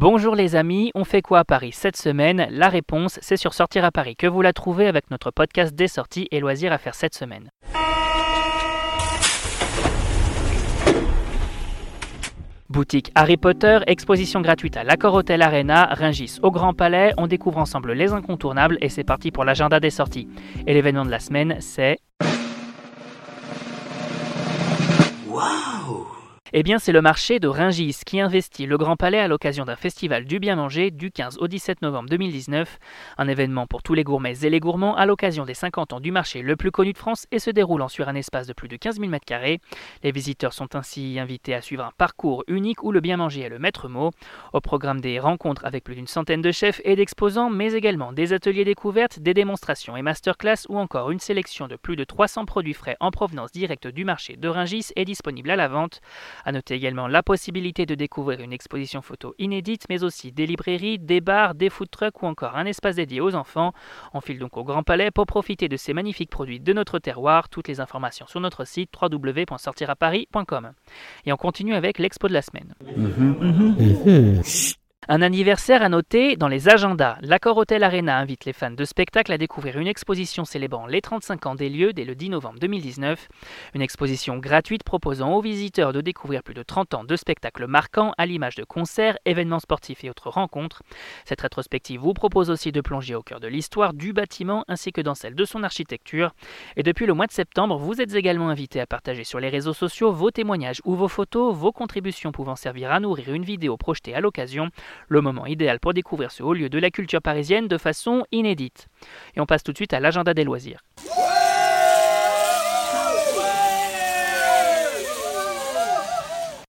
Bonjour les amis, on fait quoi à Paris cette semaine? La réponse, c'est sur Sortir à Paris que vous la trouvez avec notre podcast des sorties et loisirs à faire cette semaine. Boutique Harry Potter, exposition gratuite à l'Accor Hotel Arena, Ringis au Grand Palais, on découvre ensemble les incontournables et c'est parti pour l'agenda des sorties. Et l'événement de la semaine, c'est... Eh bien, c'est le marché de Ringis qui investit le Grand Palais à l'occasion d'un festival du bien manger du 15 au 17 novembre 2019. Un événement pour tous les gourmets et les gourmands à l'occasion des 50 ans du marché le plus connu de France et se déroulant sur un espace de plus de 15 000 m2. Les visiteurs sont ainsi invités à suivre un parcours unique où le bien manger est le maître mot. Au programme des rencontres avec plus d'une centaine de chefs et d'exposants, mais également des ateliers découvertes, des démonstrations et masterclass ou encore une sélection de plus de 300 produits frais en provenance directe du marché de Ringis est disponible à la vente. A noter également la possibilité de découvrir une exposition photo inédite, mais aussi des librairies, des bars, des food trucks ou encore un espace dédié aux enfants. On file donc au Grand Palais pour profiter de ces magnifiques produits de notre terroir. Toutes les informations sur notre site www.sortiraparis.com. Et on continue avec l'expo de la semaine. Mhm. Mhm. Un anniversaire à noter dans les agendas. L'Accord Hotel Arena invite les fans de spectacle à découvrir une exposition célébrant les 35 ans des lieux dès le 10 novembre 2019. Une exposition gratuite proposant aux visiteurs de découvrir plus de 30 ans de spectacles marquants à l'image de concerts, événements sportifs et autres rencontres. Cette rétrospective vous propose aussi de plonger au cœur de l'histoire du bâtiment ainsi que dans celle de son architecture. Et depuis le mois de septembre, vous êtes également invité à partager sur les réseaux sociaux vos témoignages ou vos photos, vos contributions pouvant servir à nourrir une vidéo projetée à l'occasion le moment idéal pour découvrir ce haut lieu de la culture parisienne de façon inédite. Et on passe tout de suite à l'agenda des loisirs.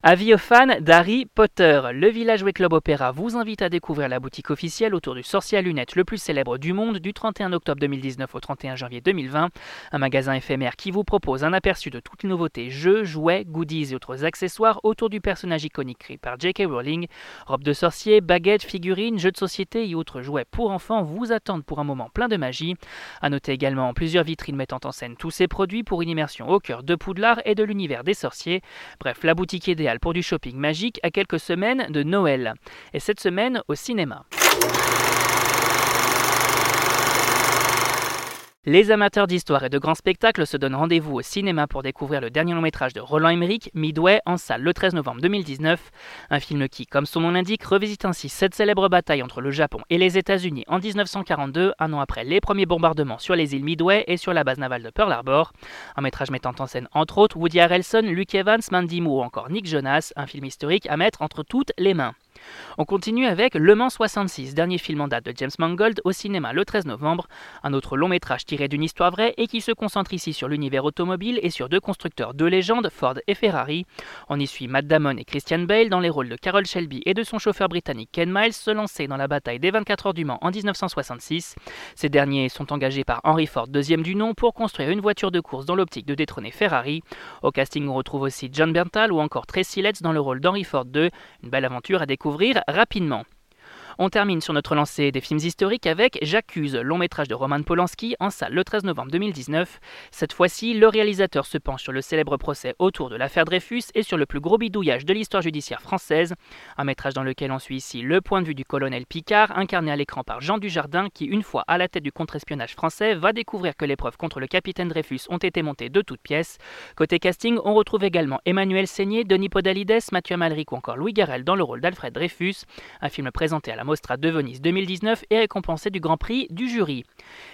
Avis aux fans d'Harry Potter, le Village Way Club Opéra vous invite à découvrir la boutique officielle autour du sorcier à lunettes le plus célèbre du monde du 31 octobre 2019 au 31 janvier 2020. Un magasin éphémère qui vous propose un aperçu de toutes les nouveautés, jeux, jouets, goodies et autres accessoires autour du personnage iconique créé par J.K. Rowling. Robes de sorcier, baguettes, figurines, jeux de société et autres jouets pour enfants vous attendent pour un moment plein de magie. À noter également plusieurs vitrines mettant en scène tous ces produits pour une immersion au cœur de Poudlard et de l'univers des sorciers. Bref, la boutique pour du shopping magique à quelques semaines de Noël. Et cette semaine au cinéma. Les amateurs d'histoire et de grands spectacles se donnent rendez-vous au cinéma pour découvrir le dernier long métrage de Roland Emmerich, Midway, en salle le 13 novembre 2019. Un film qui, comme son nom l'indique, revisite ainsi cette célèbre bataille entre le Japon et les États-Unis en 1942, un an après les premiers bombardements sur les îles Midway et sur la base navale de Pearl Harbor. Un métrage mettant en scène entre autres Woody Harrelson, Luke Evans, Mandy Moore ou encore Nick Jonas, un film historique à mettre entre toutes les mains. On continue avec Le Mans 66, dernier film en date de James Mangold au cinéma le 13 novembre, un autre long métrage tiré d'une histoire vraie et qui se concentre ici sur l'univers automobile et sur deux constructeurs de légende, Ford et Ferrari. On y suit Matt Damon et Christian Bale dans les rôles de Carol Shelby et de son chauffeur britannique Ken Miles se lancer dans la bataille des 24 heures du Mans en 1966. Ces derniers sont engagés par Henry Ford, deuxième du nom, pour construire une voiture de course dans l'optique de détrôner Ferrari. Au casting, on retrouve aussi John Berntal ou encore Tracy Letts dans le rôle d'Henry Ford II, une belle aventure à découvrir rapidement. On termine sur notre lancée des films historiques avec J'accuse, long métrage de Roman Polanski en salle le 13 novembre 2019. Cette fois-ci, le réalisateur se penche sur le célèbre procès autour de l'affaire Dreyfus et sur le plus gros bidouillage de l'histoire judiciaire française. Un métrage dans lequel on suit ici le point de vue du colonel Picard, incarné à l'écran par Jean Dujardin, qui, une fois à la tête du contre-espionnage français, va découvrir que les preuves contre le capitaine Dreyfus ont été montées de toutes pièces. Côté casting, on retrouve également Emmanuel Seigné, Denis Podalides, Mathieu Malric ou encore Louis Garrel dans le rôle d'Alfred Dreyfus. Un film présenté à la Mostra de Venise 2019 et récompensé du Grand Prix du jury.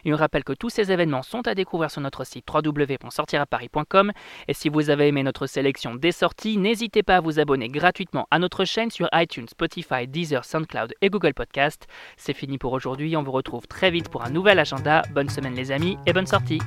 On rappelle que tous ces événements sont à découvrir sur notre site www.sortiraparis.com et si vous avez aimé notre sélection des sorties, n'hésitez pas à vous abonner gratuitement à notre chaîne sur iTunes, Spotify, Deezer, SoundCloud et Google Podcast. C'est fini pour aujourd'hui, on vous retrouve très vite pour un nouvel agenda. Bonne semaine les amis et bonne sortie